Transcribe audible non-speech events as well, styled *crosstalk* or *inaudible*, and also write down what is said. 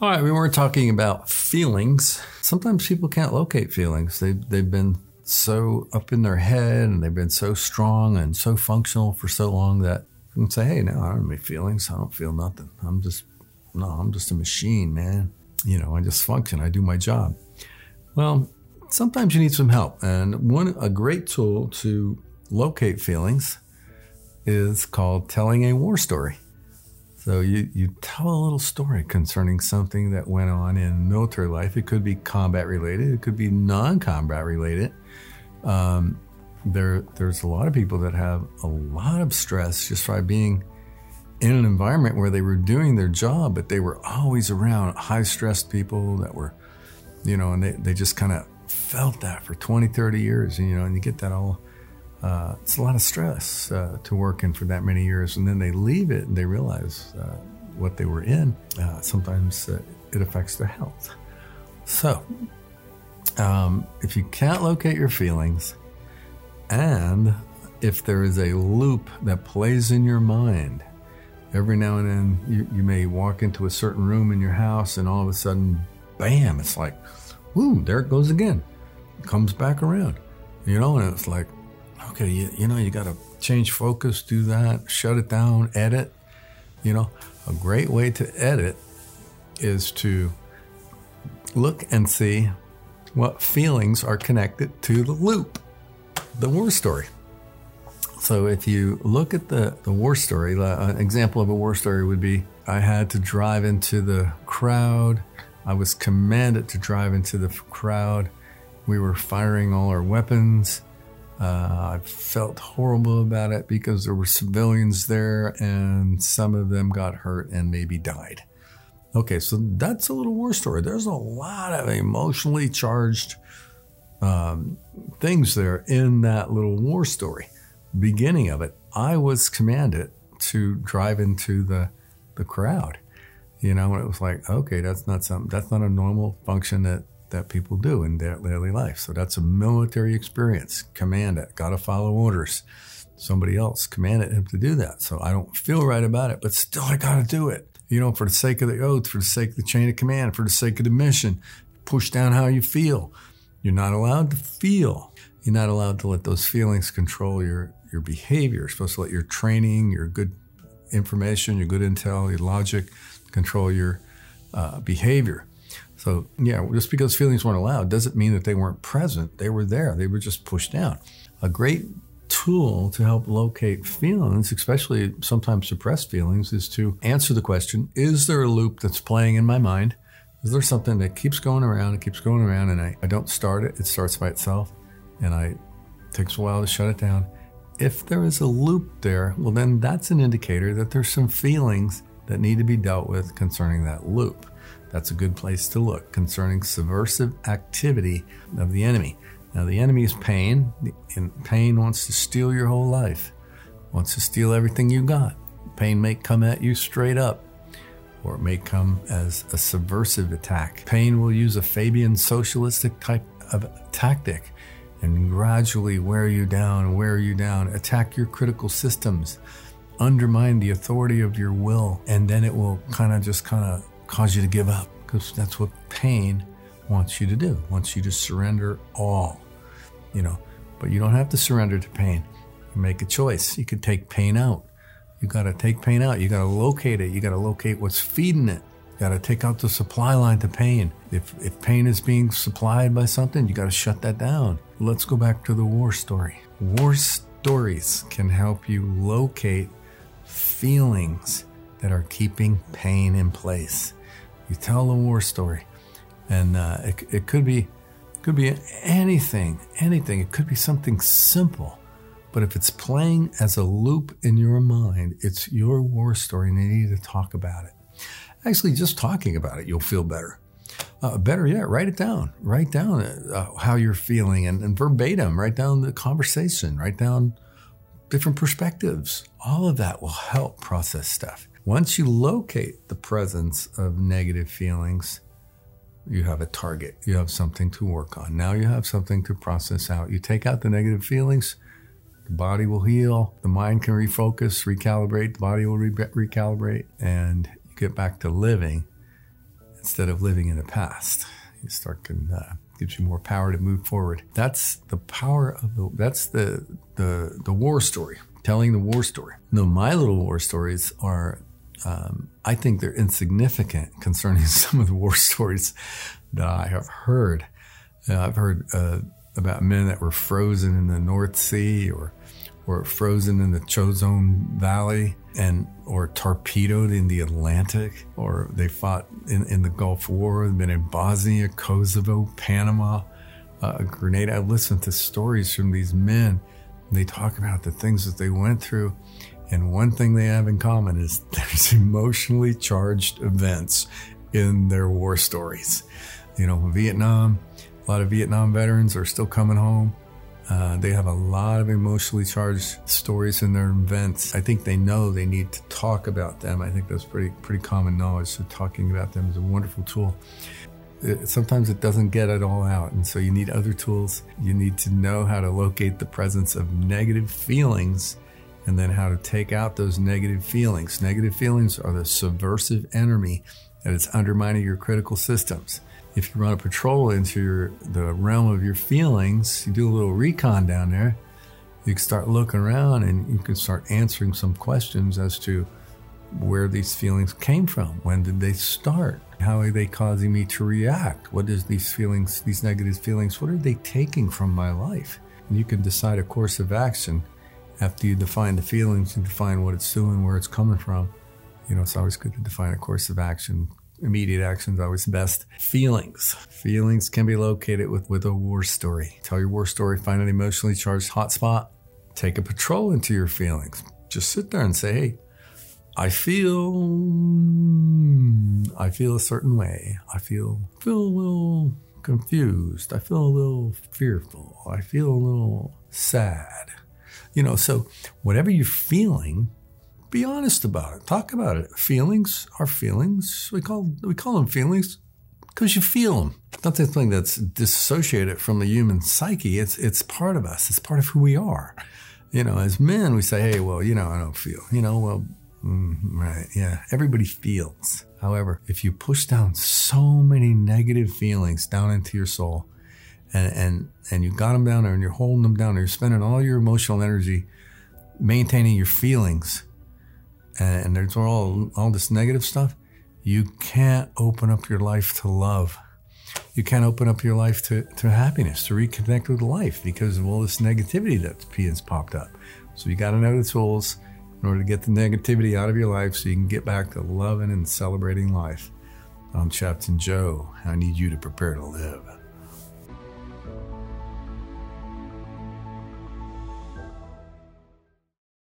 All right, we were talking about feelings. Sometimes people can't locate feelings. They they've been so up in their head and they've been so strong and so functional for so long that you can say, "Hey, no, I don't have any feelings. I don't feel nothing. I'm just no, I'm just a machine, man. You know, I just function. I do my job." Well, sometimes you need some help, and one a great tool to locate feelings is called telling a war story. So you, you tell a little story concerning something that went on in military life. It could be combat related. It could be non-combat related. Um, there, there's a lot of people that have a lot of stress just by being in an environment where they were doing their job, but they were always around high stressed people that were, you know, and they, they just kind of felt that for 20, 30 years, you know, and you get that all uh, it's a lot of stress uh, to work in for that many years, and then they leave it and they realize uh, what they were in. Uh, sometimes uh, it affects their health. So, um, if you can't locate your feelings, and if there is a loop that plays in your mind, every now and then you, you may walk into a certain room in your house, and all of a sudden, bam! It's like, whoo, there it goes again. It comes back around, you know, and it's like okay, you, you know, you got to change focus, do that, shut it down, edit. You know, a great way to edit is to look and see what feelings are connected to the loop, the war story. So if you look at the, the war story, an example of a war story would be I had to drive into the crowd. I was commanded to drive into the crowd. We were firing all our weapons. Uh, I felt horrible about it because there were civilians there and some of them got hurt and maybe died. Okay, so that's a little war story. There's a lot of emotionally charged um, things there in that little war story. Beginning of it, I was commanded to drive into the the crowd. You know, and it was like, okay, that's not something. That's not a normal function that that people do in their daily life. So that's a military experience. Command it. Got to follow orders. Somebody else commanded him to do that. So I don't feel right about it, but still I got to do it. You know, for the sake of the oath, for the sake of the chain of command, for the sake of the mission. Push down how you feel. You're not allowed to feel. You're not allowed to let those feelings control your, your behavior. You're supposed to let your training, your good information, your good intel, your logic control your uh, behavior. So, yeah, just because feelings weren't allowed doesn't mean that they weren't present. They were there, they were just pushed down. A great tool to help locate feelings, especially sometimes suppressed feelings, is to answer the question Is there a loop that's playing in my mind? Is there something that keeps going around and keeps going around and I, I don't start it, it starts by itself, and I it takes a while to shut it down. If there is a loop there, well, then that's an indicator that there's some feelings that need to be dealt with concerning that loop. That's a good place to look concerning subversive activity of the enemy. Now, the enemy is pain, and pain wants to steal your whole life, wants to steal everything you got. Pain may come at you straight up, or it may come as a subversive attack. Pain will use a Fabian socialistic type of tactic and gradually wear you down, wear you down, attack your critical systems, undermine the authority of your will, and then it will kind of just kind of cause you to give up because that's what pain wants you to do, wants you to surrender all, you know. But you don't have to surrender to pain. You make a choice. You could take pain out. You got to take pain out. You got to locate it. You got to locate what's feeding it. You got to take out the supply line to pain. If, if pain is being supplied by something, you got to shut that down. Let's go back to the war story. War stories can help you locate feelings that are keeping pain in place. You tell a war story, and uh, it, it could be could be anything, anything. It could be something simple, but if it's playing as a loop in your mind, it's your war story, and you need to talk about it. Actually, just talking about it, you'll feel better. Uh, better yet, write it down. Write down uh, how you're feeling and, and verbatim. Write down the conversation. Write down different perspectives. All of that will help process stuff. Once you locate the presence of negative feelings, you have a target. You have something to work on. Now you have something to process out. You take out the negative feelings, the body will heal, the mind can refocus, recalibrate, the body will re- recalibrate, and you get back to living. instead of living in the past. You start can uh, gives you more power to move forward. That's the power of the. That's the the the war story. Telling the war story. No, my little war stories are. Um, I think they're insignificant concerning *laughs* some of the war stories that I have heard. Uh, I've heard uh, about men that were frozen in the North Sea or or frozen in the Chosin Valley and or torpedoed in the Atlantic or they fought in, in the Gulf War, been in Bosnia, Kosovo, Panama, uh, Grenada. I've listened to stories from these men. they talk about the things that they went through. And one thing they have in common is *laughs* there's emotionally charged events in their war stories. You know, Vietnam, a lot of Vietnam veterans are still coming home. Uh, they have a lot of emotionally charged stories in their events. I think they know they need to talk about them. I think that's pretty pretty common knowledge. So talking about them is a wonderful tool. It, sometimes it doesn't get it all out, and so you need other tools. You need to know how to locate the presence of negative feelings, and then how to take out those negative feelings. Negative feelings are the subversive enemy that is undermining your critical systems if you run a patrol into your, the realm of your feelings, you do a little recon down there, you can start looking around and you can start answering some questions as to where these feelings came from. When did they start? How are they causing me to react? What is these feelings, these negative feelings, what are they taking from my life? And you can decide a course of action after you define the feelings and define what it's doing, where it's coming from. You know, it's always good to define a course of action immediate action is always best. Feelings. Feelings can be located with, with a war story. Tell your war story, find an emotionally charged hotspot, take a patrol into your feelings. Just sit there and say, hey, I feel I feel a certain way. I feel feel a little confused. I feel a little fearful. I feel a little sad. You know, so whatever you're feeling, be honest about it. Talk about it. Feelings are feelings. We call we call them feelings because you feel them. Not something that's dissociated from the human psyche. It's it's part of us. It's part of who we are. You know, as men, we say, "Hey, well, you know, I don't feel." You know, well, mm, right, yeah. Everybody feels. However, if you push down so many negative feelings down into your soul, and and and you got them down there, and you're holding them down, there, you're spending all your emotional energy maintaining your feelings and there's all all this negative stuff, you can't open up your life to love. You can't open up your life to, to happiness, to reconnect with life because of all this negativity that's being popped up. So you got to know the tools in order to get the negativity out of your life so you can get back to loving and celebrating life. I'm Captain Joe. I need you to prepare to live.